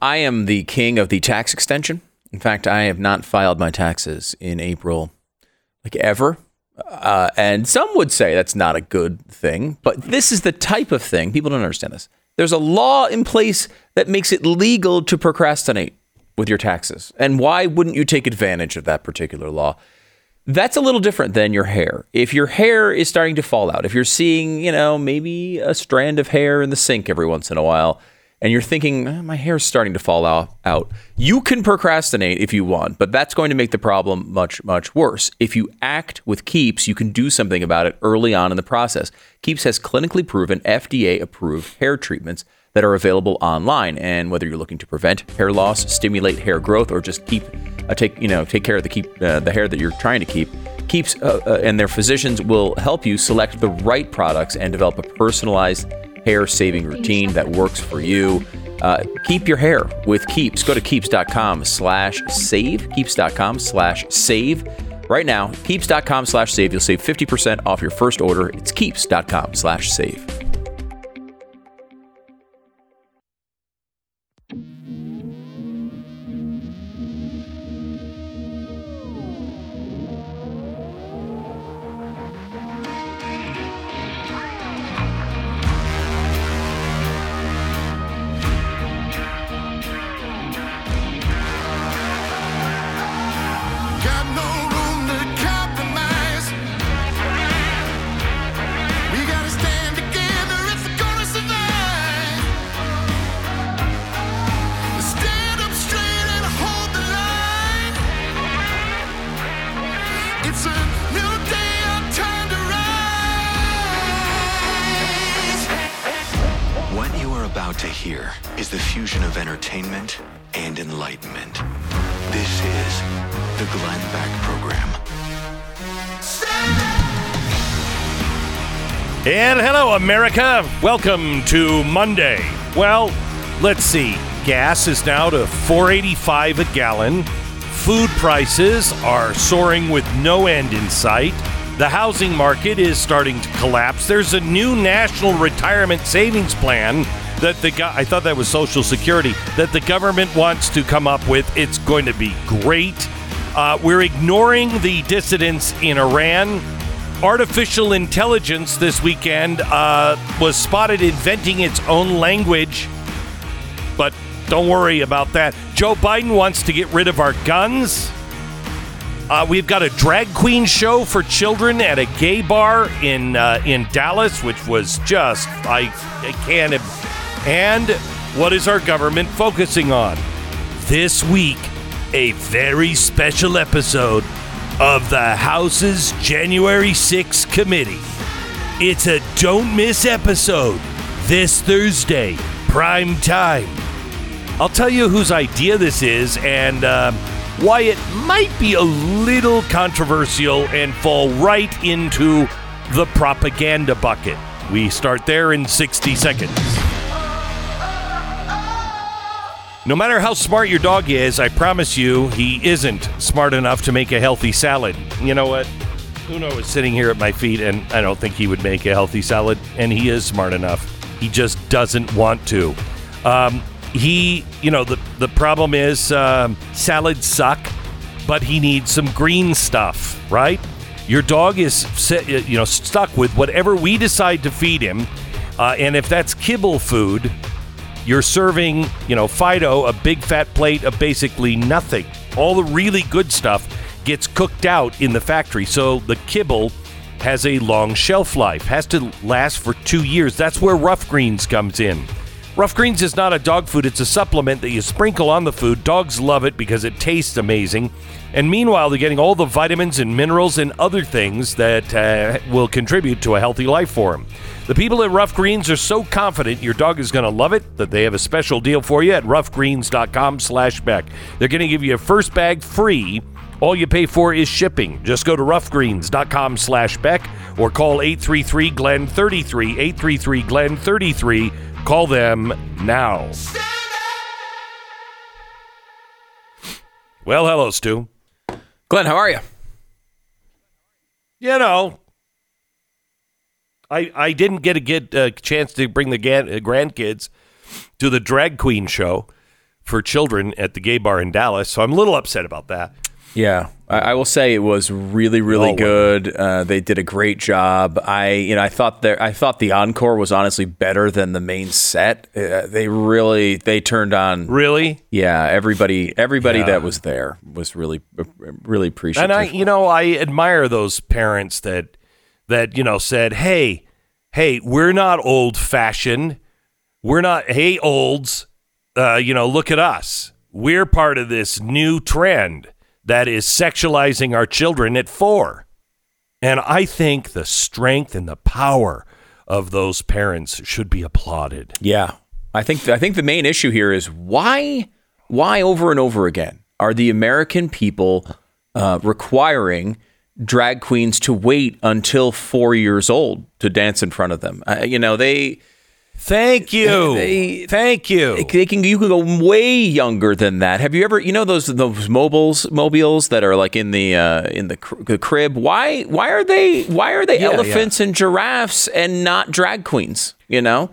I am the king of the tax extension. In fact, I have not filed my taxes in April, like ever. Uh, and some would say that's not a good thing, but this is the type of thing people don't understand this. There's a law in place that makes it legal to procrastinate with your taxes. And why wouldn't you take advantage of that particular law? That's a little different than your hair. If your hair is starting to fall out, if you're seeing, you know, maybe a strand of hair in the sink every once in a while, and you're thinking, eh, my hair's starting to fall out, you can procrastinate if you want, but that's going to make the problem much, much worse. If you act with Keeps, you can do something about it early on in the process. Keeps has clinically proven FDA approved hair treatments that are available online. And whether you're looking to prevent hair loss, stimulate hair growth, or just keep, uh, take, you know, take care of the keep uh, the hair that you're trying to keep, Keeps uh, uh and their physicians will help you select the right products and develop a personalized hair saving routine that works for you. Uh, keep your hair with Keeps. Go to keeps.com slash save. Keeps.com slash save. Right now, keeps.com slash save. You'll save 50% off your first order. It's keeps.com slash save. America. Welcome to Monday. Well, let's see. Gas is now to 485 a gallon. Food prices are soaring with no end in sight. The housing market is starting to collapse. There's a new national retirement savings plan that the guy—I thought that was Social Security that the government wants to come up with. It's going to be great. Uh, we're ignoring the dissidents in Iran artificial intelligence this weekend uh, was spotted inventing its own language. But don't worry about that. Joe Biden wants to get rid of our guns. Uh, we've got a drag queen show for children at a gay bar in uh, in Dallas, which was just I, I can't. And what is our government focusing on this week? A very special episode of the House's January 6th committee. It's a don't miss episode this Thursday, prime time. I'll tell you whose idea this is and uh, why it might be a little controversial and fall right into the propaganda bucket. We start there in 60 seconds. No matter how smart your dog is, I promise you, he isn't smart enough to make a healthy salad. You know what? Uno is sitting here at my feet, and I don't think he would make a healthy salad, and he is smart enough. He just doesn't want to. Um, he, you know, the, the problem is um, salads suck, but he needs some green stuff, right? Your dog is, you know, stuck with whatever we decide to feed him, uh, and if that's kibble food, you're serving, you know, Fido a big fat plate of basically nothing. All the really good stuff gets cooked out in the factory. So the kibble has a long shelf life, has to last for two years. That's where rough greens comes in. Rough Greens is not a dog food, it's a supplement that you sprinkle on the food. Dogs love it because it tastes amazing. And meanwhile, they're getting all the vitamins and minerals and other things that uh, will contribute to a healthy life for them. The people at Rough Greens are so confident your dog is going to love it that they have a special deal for you at roughgreens.com slash Beck. They're going to give you a first bag free. All you pay for is shipping. Just go to roughgreens.com slash Beck or call 833-GLEN-33, 833-GLEN-33 Call them now. Well, hello, Stu. Glenn, how are you? You know, I I didn't get a get a chance to bring the uh, grandkids to the drag queen show for children at the gay bar in Dallas, so I'm a little upset about that. Yeah, I, I will say it was really, really Oh, good. Uh, they did a great job. I, you know, I thought there, I thought the encore was honestly better than the main set. Uh, they really, they turned on. Really? Yeah, everybody, everybody Yeah. that was there was really, really appreciative. And I, you know, I admire those parents that that you know said, "Hey, hey, we're not old fashioned. We're not. Hey, olds, uh, you know, look at us. We're part of this new trend that is sexualizing our children at four. And I think the strength and the power of those parents should be applauded. Yeah, I think I think the main issue here is why why over and over again are the American people uh, requiring drag queens to wait until four years old to dance in front of them? Uh, you know they. Thank you. They- Thank you. They can you can go way younger than that. Have you ever you know those those mobiles mobiles that are like in the uh, in the, cr- the crib? Why why are they why are they Yeah, elephants and giraffes and not drag queens? You know,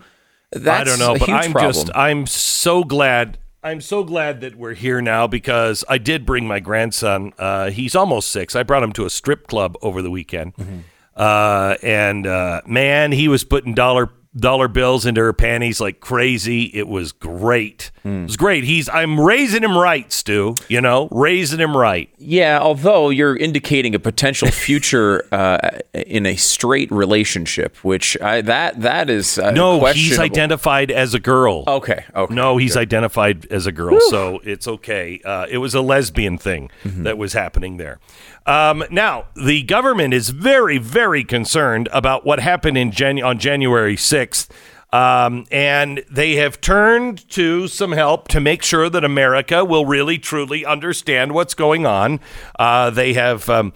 that's I don't know, a but huge I'm problem. just I'm so glad I'm so glad that we're here now because I did bring my grandson. Uh, he's almost six. I brought him to a strip club over the weekend, Mm-hmm. uh, and uh, man, he was putting dollar dollar bills into her panties like crazy. It was great. Hmm. It was great. He's I'm raising him right, Stu. You know, raising him right. Yeah, although you're indicating a potential future uh, in a straight relationship, which I, that that is uh, No, he's identified as a girl. Okay, okay. No, he's identified as a girl, so it's okay. Uh, it was a lesbian thing that was happening there. Um, now, the government is very, very concerned about what happened in Jan- on January 6th. Um, and they have turned to some help to make sure that America will really, truly understand what's going on. Uh, they have. Um,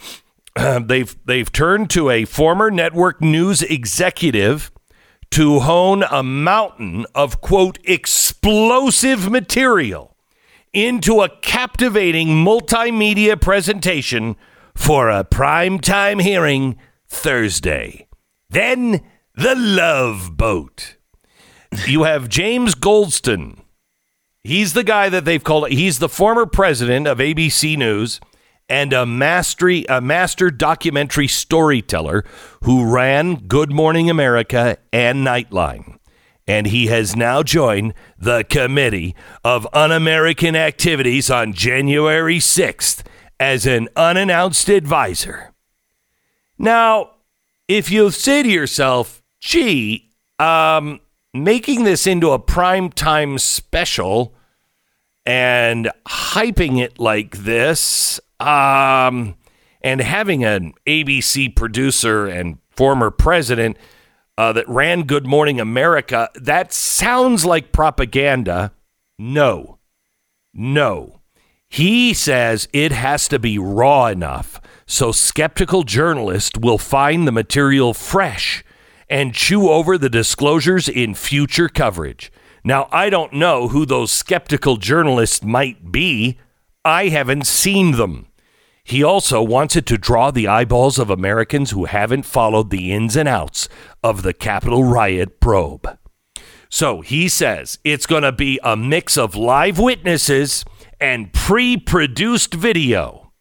they've they've turned to a former network news executive to hone a mountain of quote explosive material into a captivating multimedia presentation for a primetime hearing Thursday. Then the Love Boat. You have James Goldston. He's the guy that they've called. He's the former president of ABC News and a mastery, a master documentary storyteller who ran Good Morning America and Nightline. And he has now joined the Committee of Un American Activities on January 6th as an unannounced advisor. Now, if you say to yourself, gee, um, making this into a primetime special and hyping it like this, um, and having an ABC producer and former president uh, that ran Good Morning America, that sounds like propaganda. No, no. He says it has to be raw enough so skeptical journalists will find the material fresh and chew over the disclosures in future coverage. Now, I don't know who those skeptical journalists might be. I haven't seen them. He also wants it to draw the eyeballs of Americans who haven't followed the ins and outs of the Capitol riot probe. So he says it's going to be a mix of live witnesses and pre produced video.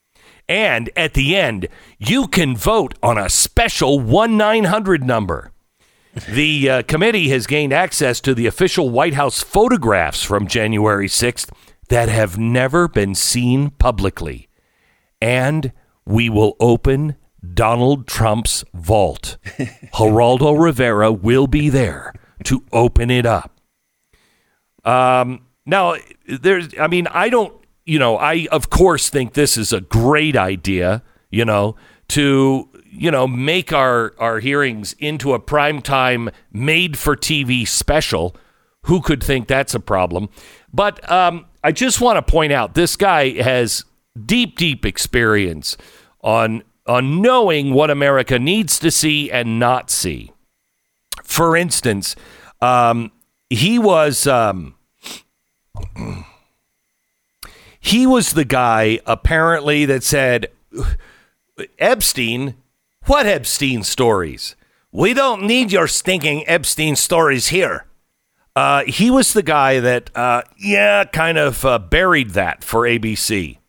And at the end, you can vote on a special 1 900 number. The uh, committee has gained access to the official White House photographs from January 6th that have never been seen publicly. And we will open Donald Trump's vault. Geraldo Rivera will be there to open it up. Um, now, there's, I mean, I don't, you know, I of course think this is a great idea, you know, to you know make our our hearings into a primetime made for TV special. Who could think that's a problem? But um, I just want to point out this guy has deep, deep experience on on knowing what America needs to see and not see. For instance, um, he was um, he was the guy apparently that said Epstein. What Epstein stories? We don't need your stinking Epstein stories here. Uh, he was the guy that, uh, yeah, kind of uh, buried that for ABC.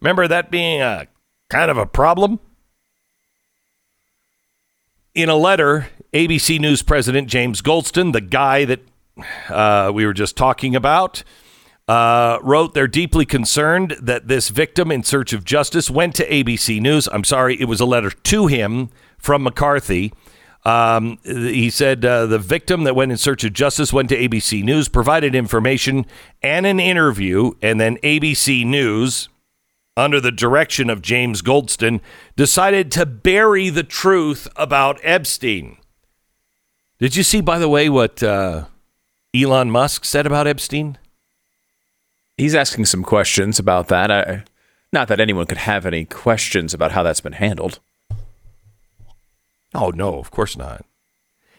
Remember that being a kind of a problem? In a letter, ABC News President James Goldston, the guy that uh, we were just talking about, uh, wrote they're deeply concerned that this victim in search of justice went to ABC News. I'm sorry, it was a letter to him from McCarthy. Um, he said uh, the victim that went in search of justice went to ABC News, provided information and an interview, and then ABC News, under the direction of James Goldston, decided to bury the truth about Epstein. Did you see, by the way, what uh, Elon Musk said about Epstein? He's asking some questions about that. I, not that anyone could have any questions about how that's been handled. Oh, no, of course not.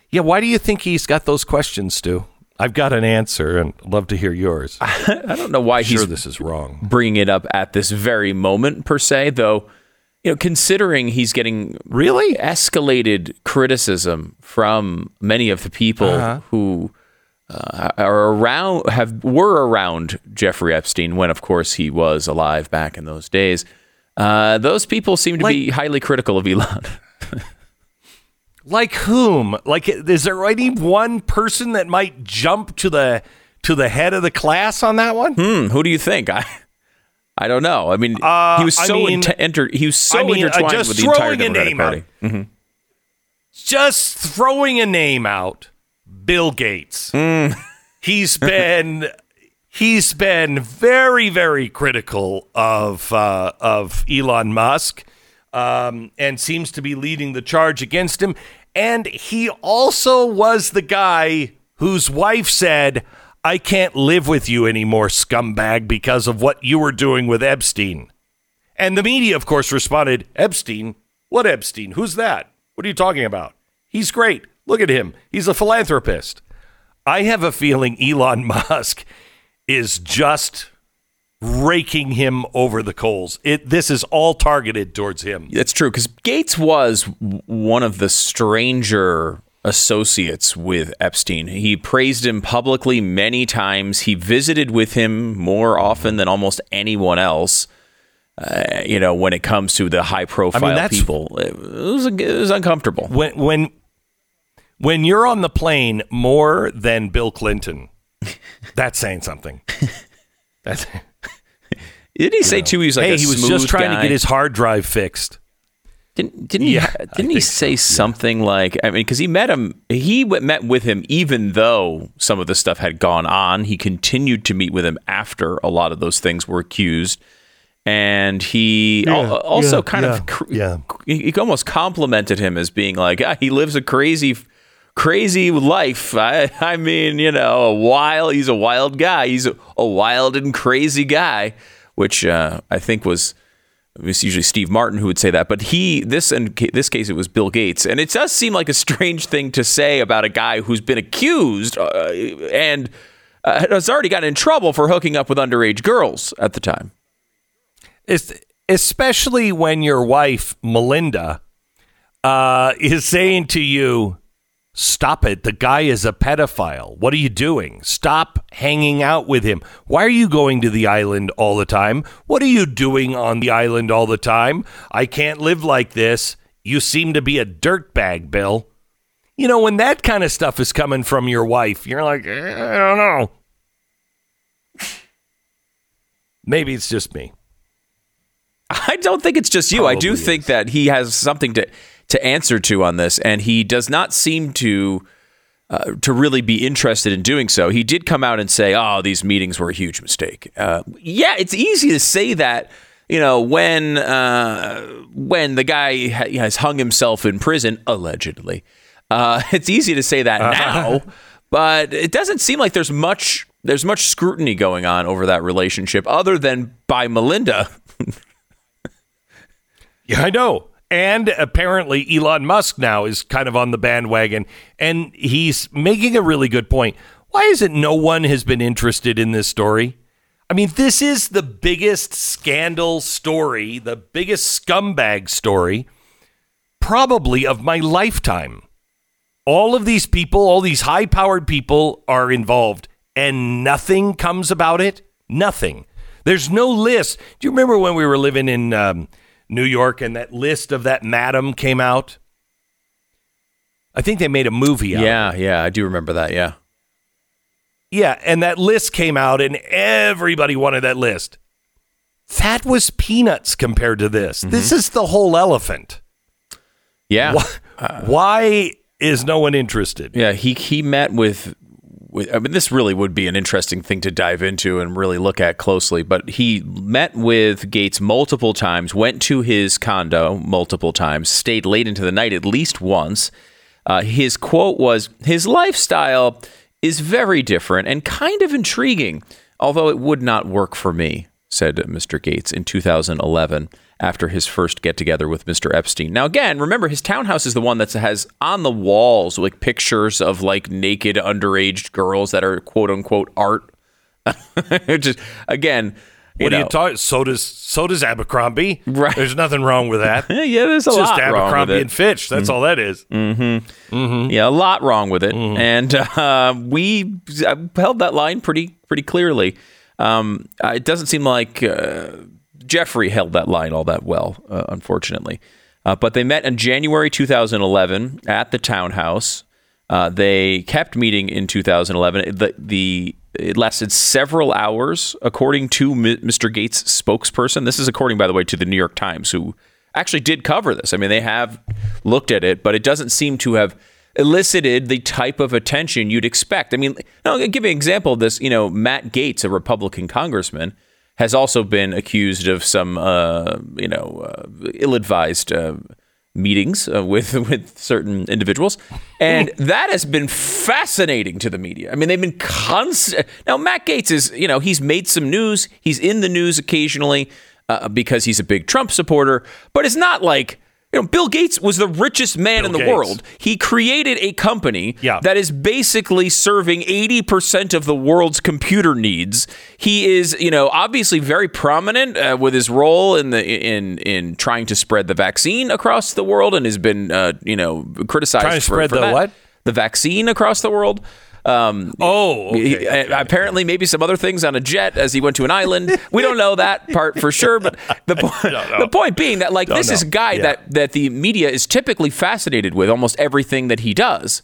Yeah, why do you think he's got those questions, Stu? I've got an answer and love to hear yours. I don't know why sure he's this is wrong. bringing it up at this very moment, per se, though. You know, considering he's getting Really? escalated criticism from many of the people Uh-huh. who uh, are around have were around Jeffrey Epstein when, of course, he was alive back in those days. Uh, those people seem to be highly critical of Elon. Like whom? Like, is there any one person that might jump to the to the head of the class on that one? Hmm, who do you think? I I don't know. I mean, Uh, he was I so mean- enter, enter, he was so I mean, uh, intertwined with the entire throwing a Democratic name Party. out. Mhm. Just throwing a name out, Bill Gates. He's been he's been very very critical of uh, of Elon Musk, um, and seems to be leading the charge against him. And he also was the guy whose wife said, "I can't live with you anymore, scumbag, because of what you were doing with Epstein." And the media, of course, responded, Epstein? What Epstein? Who's that? What are you talking about? He's great. Look at him. He's a philanthropist. I have a feeling Elon Musk is just raking him over the coals. It this is all targeted towards him. That's true because Gates was one of the stranger associates with Epstein. He praised him publicly many times. He visited with him more often than almost anyone else. Uh, you know, when it comes to the high profile that's- people, it was, it was uncomfortable. When when when you're on the plane more than Bill Clinton, that's saying something. That's Did he say too? He was like hey, he was just trying to get his hard drive fixed. Didn't didn't Yeah, he didn't he say something like I mean because he met him he met with him even though some of the stuff had gone on he continued to meet with him after a lot of those things were accused and he al- also yeah, kind yeah, of cr- yeah. he, he almost complimented him as being like ah, he lives a crazy crazy life. I I mean you know a wild he's a wild guy. He's a, a wild and crazy guy which uh, I think was it's usually Steve Martin who would say that, but he this in this case it was Bill Gates, and it does seem like a strange thing to say about a guy who's been accused uh, and uh, has already gotten in trouble for hooking up with underage girls at the time. Es- especially when your wife Melinda uh, is saying to you, "Stop it! The guy is a pedophile. What are you doing? Stop hanging out with him. Why are you going to the island all the time? What are you doing on the island all the time? I can't live like this. You seem to be a dirtbag, Bill." You know, when that kind of stuff is coming from your wife, you're like, "Eh, I don't know. Maybe it's just me. I don't think it's just you. I do Probably think that he has something to to answer to on this, and he does not seem to uh, to really be interested in doing so. He did come out and say, "Oh, these meetings were a huge mistake." Uh, yeah, it's easy to say that. You know, when uh, when the guy ha- has hung himself in prison allegedly, uh, it's easy to say that now, but it doesn't seem like there's much there's much scrutiny going on over that relationship, other than by Melinda. Yeah, I know. And apparently, Elon Musk now is kind of on the bandwagon, and he's making a really good point. Why is it no one has been interested in this story? I mean, this is the biggest scandal story, the biggest scumbag story, probably of my lifetime. All of these people, all these high powered people are involved, and nothing comes about it. Nothing. There's no list. Do you remember when we were living in um, New York and that list of that madam came out? I think they made a movie out. Yeah, yeah, I do remember that. Yeah. Yeah, and that list came out and everybody wanted that list. That was peanuts compared to this. Mm-hmm. This is the whole elephant. Yeah. Why, why is no one interested? Yeah, he he met with I mean this really would be an interesting thing to dive into and really look at closely, but he met with Gates multiple times, went to his condo multiple times, stayed late into the night at least once. Uh, his quote was his lifestyle is very different and kind of intriguing, although it would not work for me, said Mr. Gates in 2011 after his first get together with Mr. Epstein. Now, again, remember his townhouse is the one that has on the walls like pictures of like naked underage girls that are quote unquote art. Just again, you What are know, you talking? So does so does Abercrombie. Right. There's nothing wrong with that. yeah, there's a It's just lot wrong with Abercrombie and Fitch. That's all that is. Yeah, a lot wrong with it, and uh, we held that line pretty pretty clearly. Um, it doesn't seem like uh, Jeffrey held that line all that well, uh, unfortunately. Uh, but they met in January 2011 at the townhouse. Uh, they kept meeting in 2011. The, the it lasted several hours, according to M- Mr. Gates' spokesperson. This is according, by the way, to the New York Times, who actually did cover this. I mean, they have looked at it, but it doesn't seem to have elicited the type of attention you'd expect. I mean, I'll give you an example of this. You know, Matt Gaetz, a Republican congressman, has also been accused of some, uh, you know, uh, ill-advised uh, meetings uh, with with certain individuals, and that has been fascinating to the media. I mean, they've been constant. Now, Matt Gaetz is, you know, he's made some news. He's in the news occasionally uh, because he's a big Trump supporter, but it's not like. You know, Bill Gates was the richest man in the Gates. world. He created a company Yeah. that is basically serving 80% of the world's computer needs. He is, you know, obviously very prominent uh, with his role in the in in trying to spread the vaccine across the world and has been uh, you know, criticized Trying to for, spread for the that. what? The vaccine across the world. Um, Oh, he- okay. uh, apparently, maybe some other things on a jet as he went to an island. We don't know that part for sure, but the point, the point being that like this is a guy Yeah. that that the media is typically fascinated with almost everything that he does,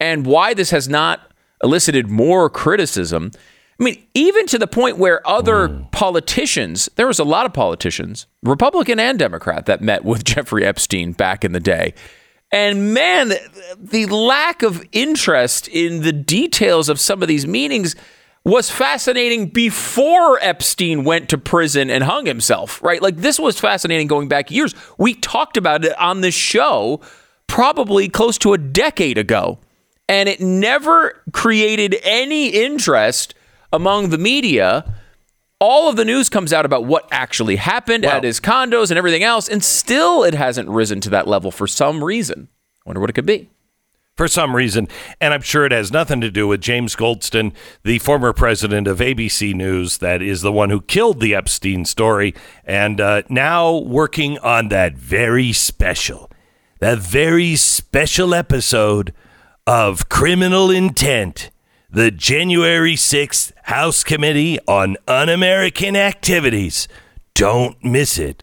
and why this has not elicited more criticism. I mean, even to the point where other politicians, there was a lot of politicians, Republican and Democrat, that met with Jeffrey Epstein back in the day. And man, the, lack of interest in the details of some of these meetings was fascinating before Epstein went to prison and hung himself, right? Like this was fascinating going back years. We talked about it on this show probably close to a decade ago, and it never created any interest among the media all of the news comes out about what actually happened Well- at his condos and everything else, and still it hasn't risen to that level for some reason. I wonder what it could be. for some reason, and I'm sure it has nothing to do with James Goldston, the former president of ABC News, that is the one who killed the Epstein story, and uh, now working on that very special, that very special episode of Criminal Intent, the January 6th House Committee on Un-American Activities. Don't miss it.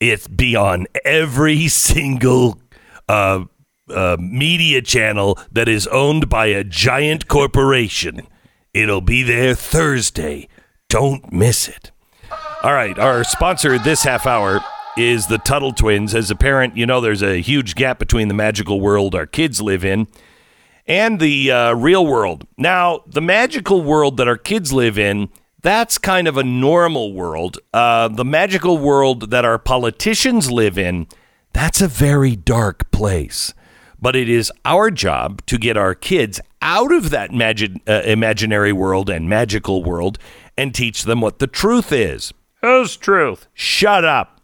It's be on every single uh, uh, media channel that is owned by a giant corporation. It'll be there Thursday. Don't miss it. All right, our sponsor this half hour is the Tuttle Twins. As a parent, you know there's a huge gap between the magical world our kids live in and the uh, real world. Now, the magical world that our kids live in, that's kind of a normal world. Uh, the magical world that our politicians live in, that's a very dark place. But it is our job to get our kids out of that magi- uh, imaginary world and magical world and teach them what the truth is. Whose truth? Shut up.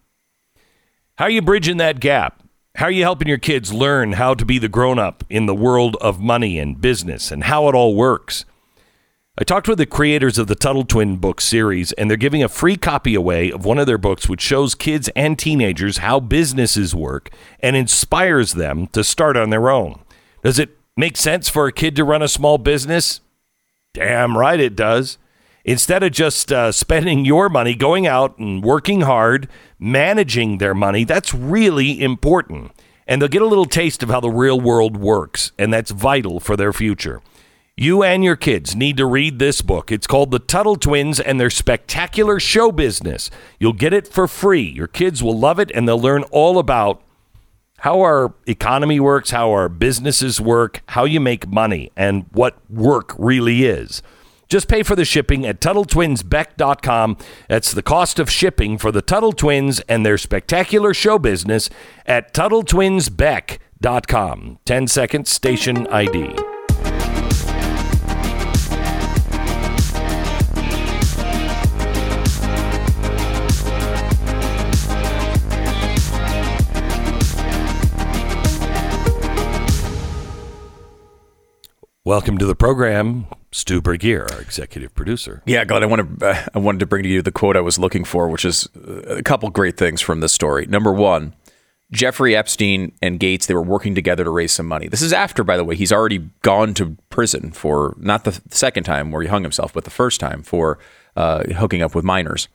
How are you bridging that gap? How are you helping your kids learn how to be the grown up in the world of money and business and how it all works? I talked with the creators of the Tuttle Twin book series, and they're giving a free copy away of one of their books, which shows kids and teenagers how businesses work and inspires them to start on their own. Does it make sense for a kid to run a small business? Damn right it does. Instead of just uh, spending your money going out and working hard, managing their money, that's really important. And they'll get a little taste of how the real world works, and that's vital for their future. You and your kids need to read this book. It's called The Tuttle Twins and Their Spectacular Show Business. You'll get it for free. Your kids will love it and they'll learn all about how our economy works, how our businesses work, how you make money, and what work really is. Just pay for the shipping at TuttleTwinsBeck.com. That's the cost of shipping for the Tuttle Twins and their spectacular show business at TuttleTwinsBeck.com. 10 seconds, station ID. Welcome to the program, Stu Burguiere, our executive producer. Yeah, God, I wanted uh, I wanted to bring to you the quote I was looking for, which is uh, a couple great things from this story. Number one, Jeffrey Epstein and Gates they were working together to raise some money. This is after, by the way, he's already gone to prison for not the second time where he hung himself, but the first time for uh, hooking up with minors.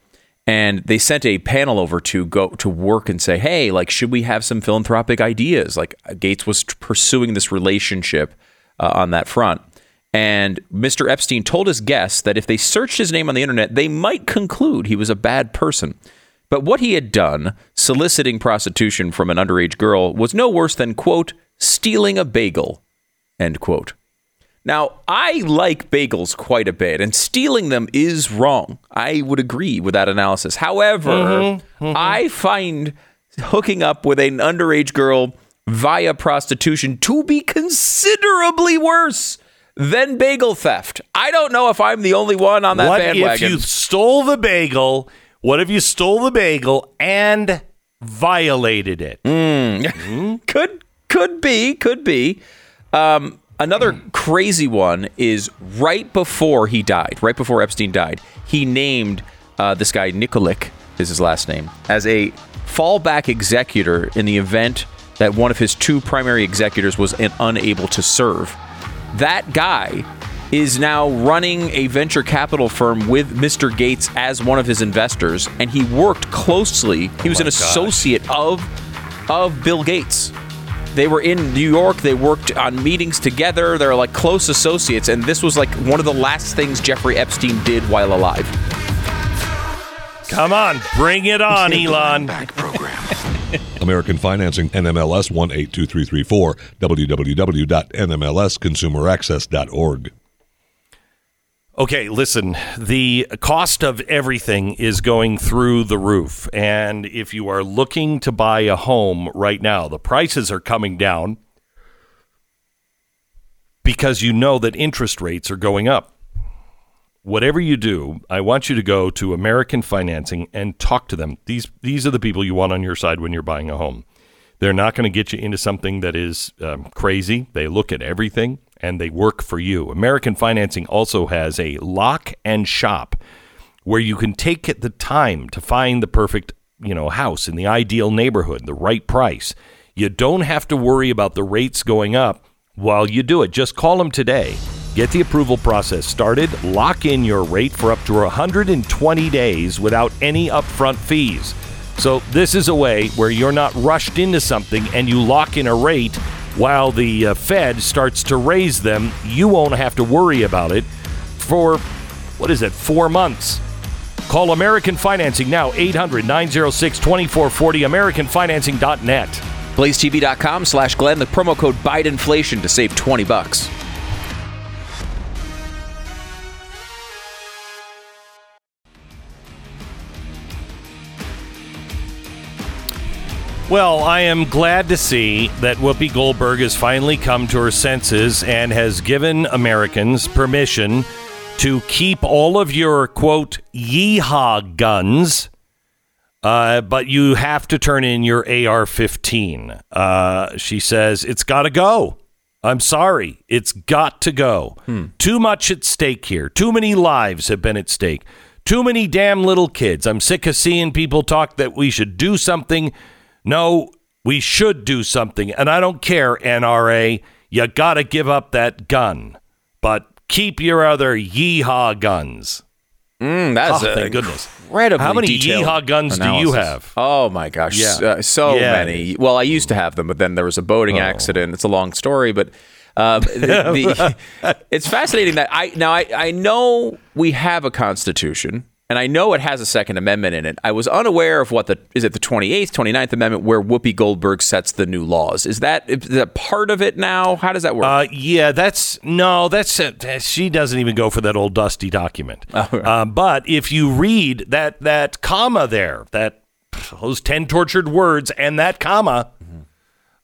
And they sent a panel over to go to work and say, "Hey, like, should we have some philanthropic ideas?" Like Gates was pursuing this relationship uh, on that front. And Mr. Epstein told his guests that if they searched his name on the internet, they might conclude he was a bad person. But what he had done, soliciting prostitution from an underage girl, was no worse than, quote, stealing a bagel, end quote. Now, I like bagels quite a bit, and stealing them is wrong. I would agree with that analysis. However, mm-hmm, mm-hmm. I find hooking up with an underage girl via prostitution to be considerably worse than bagel theft. I don't know if I'm the only one on that what bandwagon. if you stole the bagel? What if you stole the bagel and violated it? Mm. Mm. could could be, could be. Um, another crazy one is right before he died, right before Epstein died, he named uh, this guy Nikolic is his last name as a fallback executor in the event that one of his two primary executors was unable to serve. That guy is now running a venture capital firm with Mr. Gates as one of his investors, and he worked closely. He was oh an associate of of Bill Gates. They were in New York. They worked on meetings together. They're like close associates, and this was like one of the last things Jeffrey Epstein did while alive. Come on, bring it on, Elon. Back program. American Financing, NMLS 182334, www.nmlsconsumeraccess.org. Okay, listen, the cost of everything is going through the roof. And if you are looking to buy a home right now, the prices are coming down because you know that interest rates are going up whatever you do, I want you to go to American Financing and talk to them. These these are the people you want on your side when you're buying a home. They're not going to get you into something that is um, crazy. They look at everything and they work for you. American Financing also has a lock and shop where you can take the time to find the perfect, you know, house in the ideal neighborhood, the right price. You don't have to worry about the rates going up while you do it. Just call them today Get the approval process started, lock in your rate for up to 120 days without any upfront fees. So, this is a way where you're not rushed into something and you lock in a rate while the uh, Fed starts to raise them. You won't have to worry about it for, what is it, four months. Call American Financing now, 800 906 2440, AmericanFinancing.net. blazetv.com slash Glenn, the promo code BIDENFLATION to save 20 bucks. Well, I am glad to see that Whoopi Goldberg has finally come to her senses and has given Americans permission to keep all of your quote yeehaw guns, uh, but you have to turn in your AR 15. Uh, she says it's got to go. I'm sorry. It's got to go. Too much at stake here. Too many lives have been at stake. Too many damn little kids. I'm sick of seeing people talk that we should do something. No, we should do something. And I don't care, NRA. You got to give up that gun. But keep your other yeehaw guns. Mm, that's Oh, a thank goodness. incredibly How many yeehaw guns do you have? Oh my gosh, Yeah. uh, so Yeah. many. Well, I used to have them, but then there was a boating Oh. accident. It's a long story, but um, the, the, it's fascinating that I now I, I know we have a constitution. And I know it has a Second Amendment in it. I was unaware of what the is it the 28th, 29th Amendment where Whoopi Goldberg sets the new laws. Is that is that part of it now? How does that work? Uh, yeah, that's no, that's uh, she doesn't even go for that old dusty document. Uh, but if you read that that comma there, that those ten tortured words and that comma,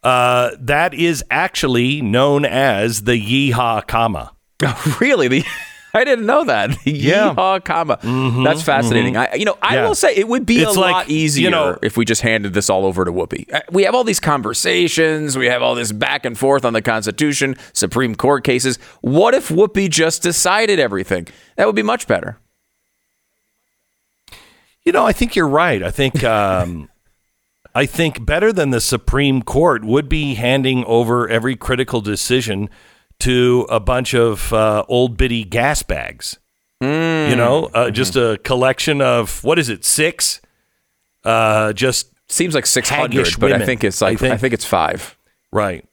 uh, that is actually known as the yeehaw comma. really? The, I didn't know that. Yeah. Mm-hmm, Yeehaw comma. That's fascinating. I, you know, I Yeah. will say it would be It's a like, lot you easier know- if we just handed this all over to Whoopi. Uh, We have all these conversations. We have all this back and forth on the Constitution, Supreme Court cases. What if Whoopi just decided everything? That would be much better. You know, I think you're right. I think um, I think better than the Supreme Court would be handing over every critical decision to a bunch of uh, old bitty gas bags. You know, uh, just a collection of what is it, six? Uh, just Seems like six hundred, Haggish but I think it's like I think. think, it's five. right.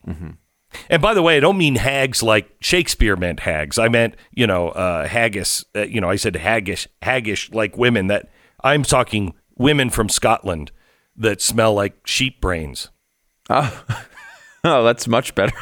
And by the way, I don't mean hags like Shakespeare meant hags. I meant you know uh, haggis. Uh, you know, I said haggish, haggish like women. That I'm talking women from Scotland that smell like sheep brains. Oh, that's much better.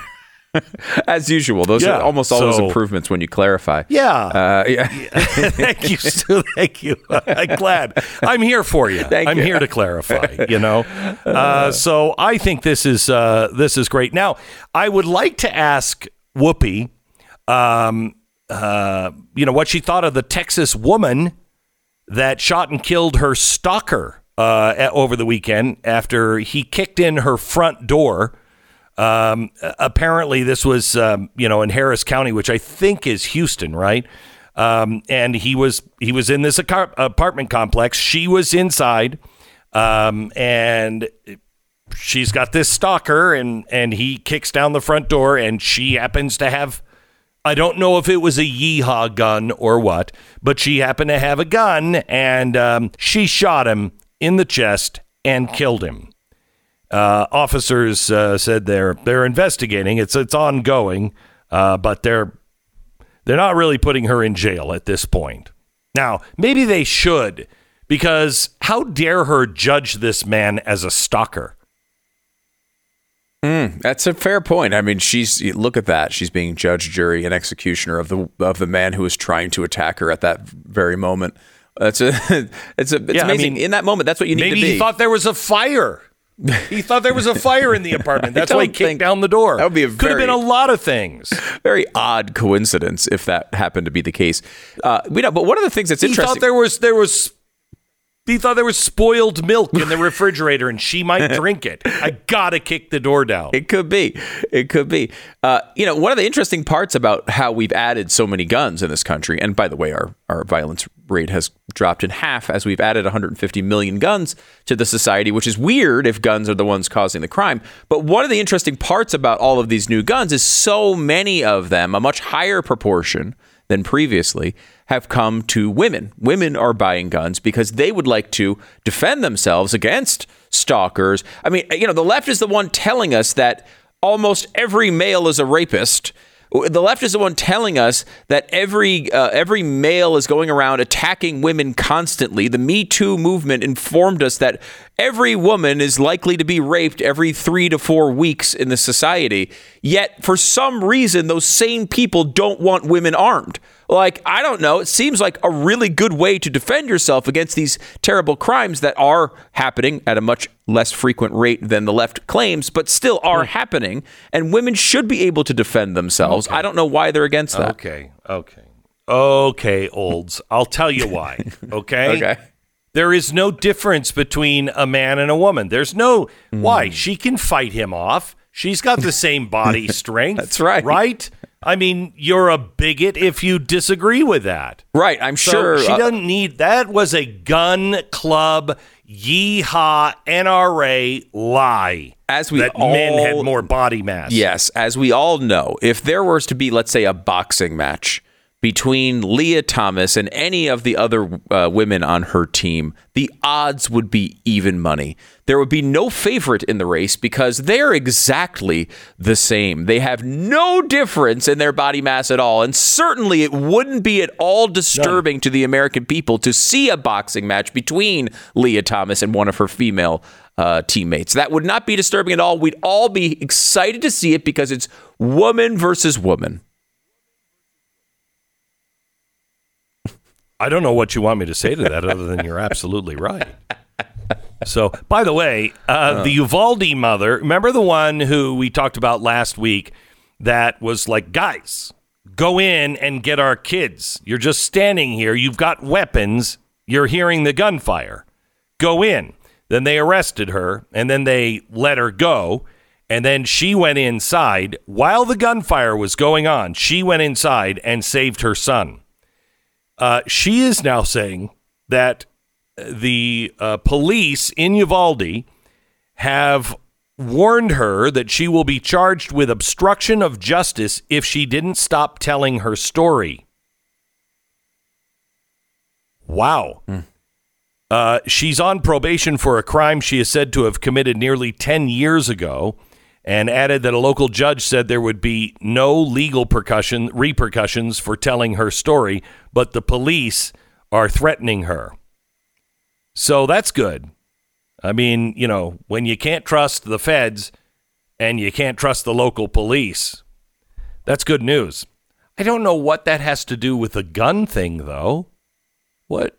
As usual, those Yeah, are almost always so- improvements when you clarify. Yeah. Uh, yeah. Thank you, Stu. Thank you. I'm glad. I'm here for you. Thank I'm you. here to clarify. You know, uh, so I think this is uh, this is great. Now, I would like to ask Whoopi, um, uh, you know, what she thought of the Texas woman that shot and killed her stalker uh, over the weekend after he kicked in her front door. Um, apparently, this was um, you know in Harris County, which I think is Houston, right? Um, and he was he was in this apartment complex. She was inside, um, and she's got this stalker, and and he kicks down the front door, and she happens to have. I don't know if it was a yeehaw gun or what, but she happened to have a gun, and um, she shot him in the chest and killed him. Uh, officers uh, said they're they're investigating. It's it's ongoing, uh, but they're they're not really putting her in jail at this point. Now, maybe they should, because how dare her judge this man as a stalker? That's a fair point. I mean, she's look at that. She's being judge, jury, and executioner of the of the man who was trying to attack her at that very moment. That's a it's a it's Yeah, I amazing. mean, In that moment, that's what you need Maybe to be. he thought there was a fire. He thought there was a fire in the apartment. That's why he kicked down the door. that would be a could have been a lot of things. very odd coincidence if that happened to be the case. Uh, we know, but one of the things that's He interesting. thought there was there was he thought there was spoiled milk in the refrigerator and she might drink it. I gotta kick the door down. It could be. It could be. Uh, you know, one of the interesting parts about how we've added so many guns in this country, and by the way, our, our violence rate has dropped in half as we've added 150 million guns to the society, which is weird if guns are the ones causing the crime. But one of the interesting parts about all of these new guns is so many of them, a much higher proportion than previously, have come to women. Women are buying guns because they would like to defend themselves against stalkers. I mean, you know, the left is the one telling us that almost every male is a rapist. The left is the one telling us that every uh, every male is going around attacking women constantly. The Me Too movement informed us that every woman is likely to be raped every three to four weeks in the society. Yet, for some reason, those same people don't want women armed. Like, I don't know. It seems like a really good way to defend yourself against these terrible crimes that are happening at a much less frequent rate than the left claims, but still are happening. And women should be able to defend themselves. I don't know why they're against that. Okay, okay, okay, Olds. I'll tell you why. Okay. Okay. There is no difference between a man and a woman. There's no why Hmm. she can fight him off. She's got the same body strength. That's right. Right? I mean, you're a bigot if you disagree with that. Right. I'm So sure. she uh, doesn't need that was a gun club yeehaw NRA lie. As we that men had more body mass. Yes, as we all know, if there was to be, let's say, a boxing match between Lia Thomas and any of the other uh, women on her team, the odds would be even money. There would be no favorite in the race because they're exactly the same. They have no difference in their body mass at all. And certainly it wouldn't be at all disturbing to the American people to see a boxing match between Lia Thomas and one of her female uh, teammates. That would not be disturbing at all. We'd all be excited to see it because it's woman versus woman. I don't know what you want me to say to that other than you're absolutely right. So, by the way, uh, the Uvalde mother, remember the one who we talked about last week that was like, guys, go in and get our kids. You're just standing here. You've got weapons. You're hearing the gunfire. Go in. Then they arrested her and then they let her go. And then she went inside while the gunfire was going on. She went inside and saved her son. Uh, she is now saying that the uh, police in Uvalde have warned her that she will be charged with obstruction of justice if she didn't stop telling her story. Wow. Uh, she's on probation for a crime she is said to have committed nearly 10 years ago and added that a local judge said there would be no legal percussion, repercussions for telling her story, but the police are threatening her. So that's good. I mean, you know, when you can't trust the feds and you can't trust the local police, that's good news. I don't know what that has to do with the gun thing, though. What?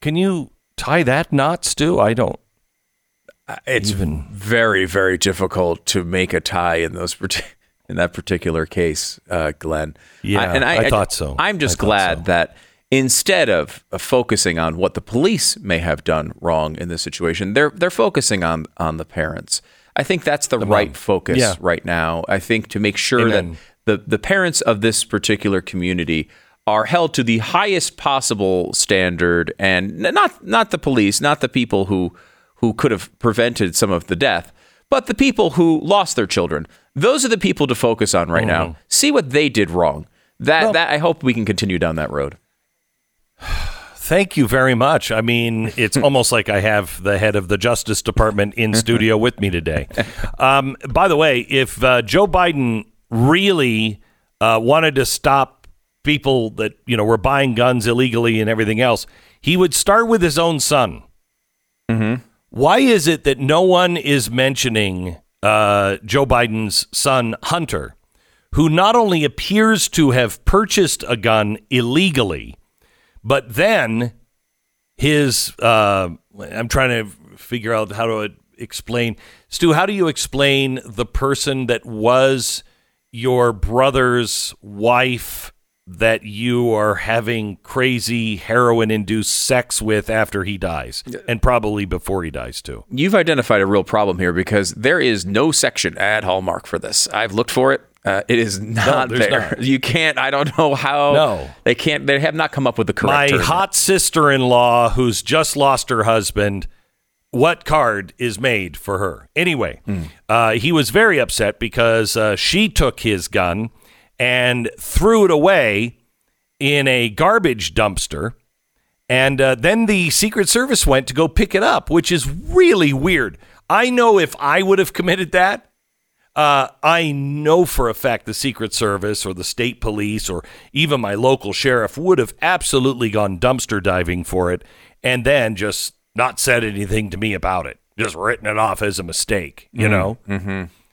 Can you tie that knot, Stu? I don't. It's Even- very, very difficult to make a tie in those in that particular case, uh, Glenn. Yeah, I thought so. I'm just glad so. that instead of uh, focusing on what the police may have done wrong in this situation, they're they're focusing on on the parents. I think that's the, right focus Yeah. right now. I think to make sure Amen. that the the parents of this particular community are held to the highest possible standard and not not the police, not the people who who could have prevented some of the death, but the people who lost their children. Those are the people to focus on right now. See what they did wrong. That that I hope we can continue down that road. Thank you very much. I mean, it's almost like I have the head of the Justice Department in studio with me today. Um, by the way, if uh, Joe Biden really uh, wanted to stop people that you know were buying guns illegally and everything else, he would start with his own son. Why is it that no one is mentioning uh, Joe Biden's son, Hunter, who not only appears to have purchased a gun illegally, but then his, uh, I'm trying to figure out how to explain. Stu, how do you explain the person that was your brother's wife that you are having crazy heroin induced sex with after he dies? And probably before he dies, too. You've identified a real problem here because there is no section at Hallmark for this. I've looked for it. Uh, it is not there's there. not. You can't. I don't know how. No. they can't. They have not come up with the correct. My term. hot sister in law, who's just lost her husband, what card is made for her? Anyway, uh, he was very upset because uh, she took his gun and threw it away in a garbage dumpster. And uh, then the Secret Service went to go pick it up, which is really weird. I know if I would have committed that, Uh, I know for a fact the Secret Service or the state police or even my local sheriff would have absolutely gone dumpster diving for it and then just not said anything to me about it, just written it off as a mistake. You know,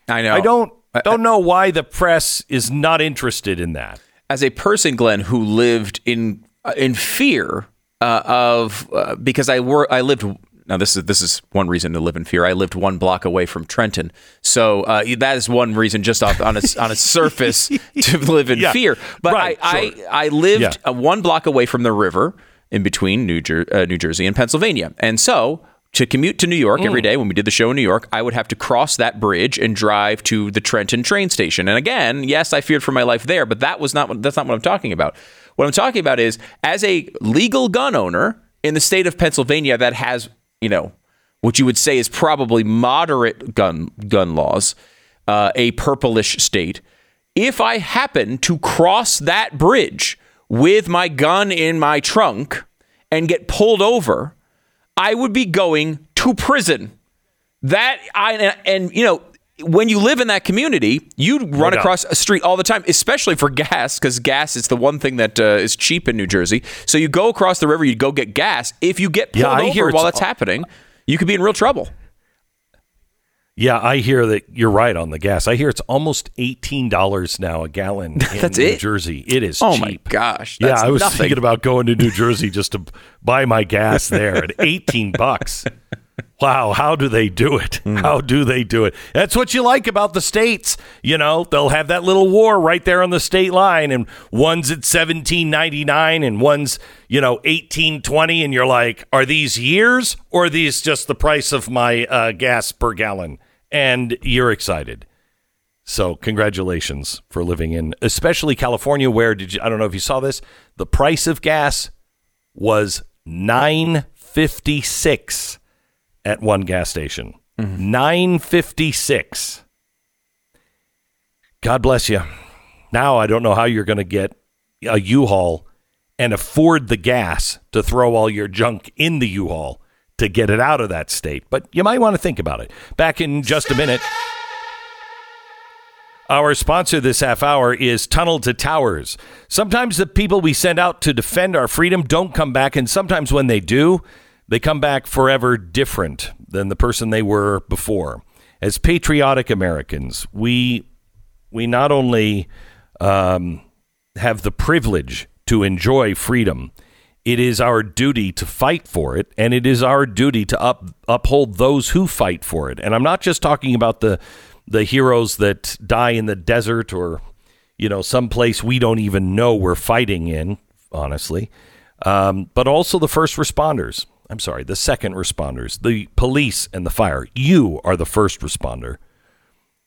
I know. I don't don't know why the press is not interested in that. as a person, Glenn, who lived in uh, in fear uh, of uh, because I were I lived. Now this is this is one reason to live in fear. I lived one block away from Trenton, so uh, that is one reason just off on its on its surface to live in Yeah, fear. But right, I, sure. I I lived Yeah. uh, one block away from the river in between New, Jer- uh, New Jersey and Pennsylvania, and so. To commute to New York Mm. every day when we did the show in New York, I would have to cross that bridge and drive to the Trenton train station. And again, yes, I feared for my life there, but that was not what, that's not what I'm talking about. What I'm talking about is as a legal gun owner in the state of Pennsylvania that has, you know, what you would say is probably moderate gun gun laws, uh, a purplish state. If I happen to cross that bridge with my gun in my trunk and get pulled over, I would be going to prison. That I and, and you know when you live in that community, you run doubt. across a street all the time, especially for gas, because gas is the one thing that uh, is cheap in New Jersey. So you go across the river, you go get gas. If you get pulled Yeah, over while that's happening, you could be in real trouble. Yeah, I hear that you're right on the gas. I hear it's almost eighteen dollars now a gallon in That's New it? Jersey. It is Oh cheap. my gosh! yeah, I was nothing. thinking about going to New Jersey just to buy my gas there at 18 bucks. Wow, how do they do it? Hmm. How do they do it? That's what you like about the states. You know, they'll have that little war right there on the state line, and one's at 17.99 and one's, you know, 18.20, and you're like, are these years or are these just the price of my uh, gas per gallon? And you're excited. So congratulations for living in, especially California, where did you? I don't know if you saw this. The price of gas was nine fifty six at one gas station. Mm-hmm. Nine fifty six. God bless you. Now I don't know how you're going to get a U-Haul and afford the gas to throw all your junk in the U-Haul to get it out of that state. But you might want to think about it. Back in just a minute. Our sponsor this half hour is Tunnel to Towers. Sometimes the people we send out to defend our freedom don't come back, and sometimes when they do, they come back forever different than the person they were before. As patriotic Americans, we we not only um, have the privilege to enjoy freedom, it is our duty to fight for it, and it is our duty to up, uphold those who fight for it. And I'm not just talking about the the heroes that die in the desert or you know someplace we don't even know we're fighting in, honestly, um, but also the first responders. I'm sorry, the second responders, the police and the fire. You are the first responder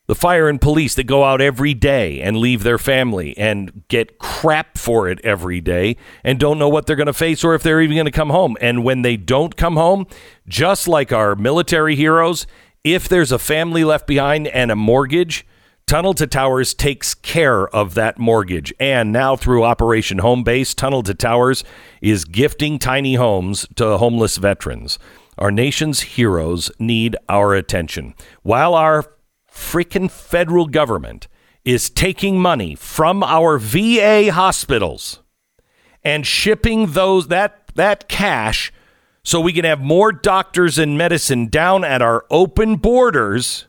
the fire and police that go out every day and leave their family and get crap for it every day and don't know what they're going to face or if they're even going to come home. And when they don't come home, just like our military heroes, if there's a family left behind and a mortgage, Tunnel to Towers takes care of that mortgage. And now through Operation Home Base, Tunnel to Towers is gifting tiny homes to homeless veterans. Our nation's heroes need our attention. While our freaking federal government is taking money from our VA hospitals and shipping those that that cash so we can have more doctors and medicine down at our open borders.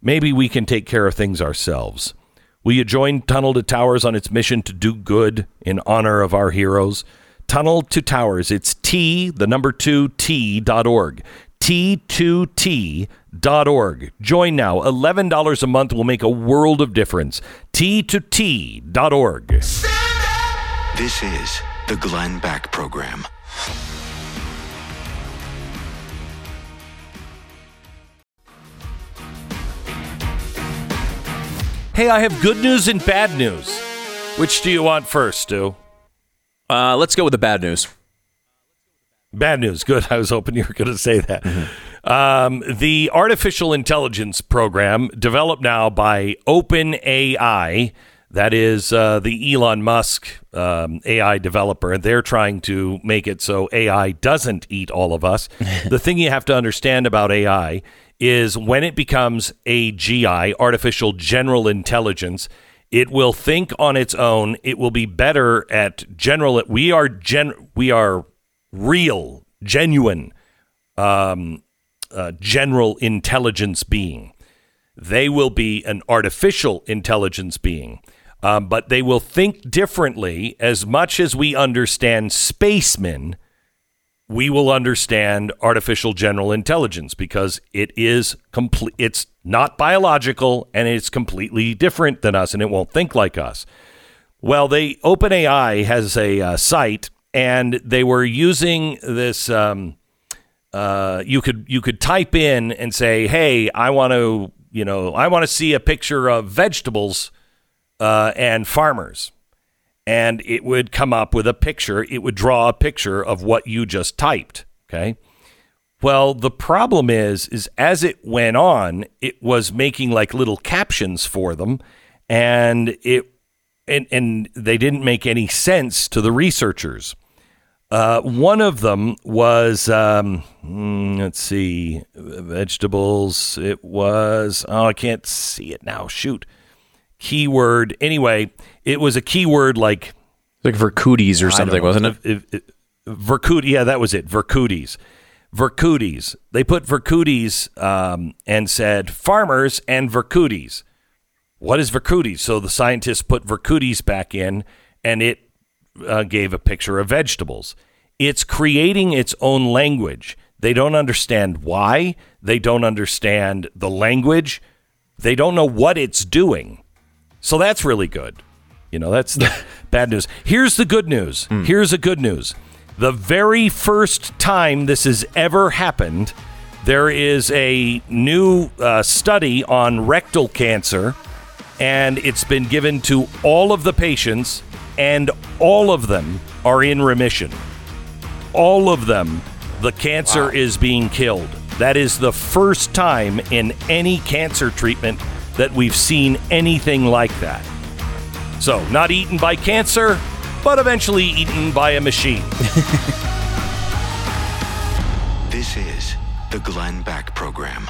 Maybe we can take care of things ourselves. Will you join tunnel to towers on its mission to do good in honor of our heroes? Tunnel to towers. It's t the number 2 t dot org t2t.org. Join now. $11 a month will make a world of difference. t2t.org. This is the Glenn Beck Program. Hey, I have good news and bad news. Which do you want first, Stu? Uh, let's go with the bad news. Bad news. Good. I was hoping you were going to say that. Um, the artificial intelligence program developed now by OpenAI, that is uh, the Elon Musk um, AI developer, and they're trying to make it so AI doesn't eat all of us. the thing you have to understand about AI is when it becomes AGI, artificial general intelligence, it will think on its own. It will be better at general. We are gen. We are real, genuine, um, uh, general intelligence being. They will be an artificial intelligence being. Um, but they will think differently as much as we understand spacemen we will understand artificial general intelligence because it is complete it's not biological and it's completely different than us and it won't think like us well they openai has a uh, site and they were using this um, uh, you could you could type in and say hey i want to you know i want to see a picture of vegetables uh, and farmers and it would come up with a picture. It would draw a picture of what you just typed. Okay. Well, the problem is, is as it went on, it was making like little captions for them, and it and and they didn't make any sense to the researchers. Uh, one of them was um, hmm, let's see, vegetables. It was oh, I can't see it now. Shoot, keyword. Anyway, it was a keyword like like Vercutes or something, wasn't it? it, it Vercut, yeah, that was it. Vercutes. Vercutes. They put Vercutes um, and said farmers and Vercutes. What is Vercutes? So the scientists put Vercutes back in, and it uh, gave a picture of vegetables. It's creating its own language. They don't understand why. They don't understand the language. They don't know what it's doing. So that's really good. You know, that's the bad news. Here's the good news. Mm. Here's the good news. The very first time this has ever happened, there is a new uh, study on rectal cancer, and it's been given to all of the patients, and all of them are in remission. All of them, the cancer wow. is being killed. That is the first time in any cancer treatment that we've seen anything like that. So, not eaten by cancer, but eventually eaten by a machine. this is the Glenn Beck Program.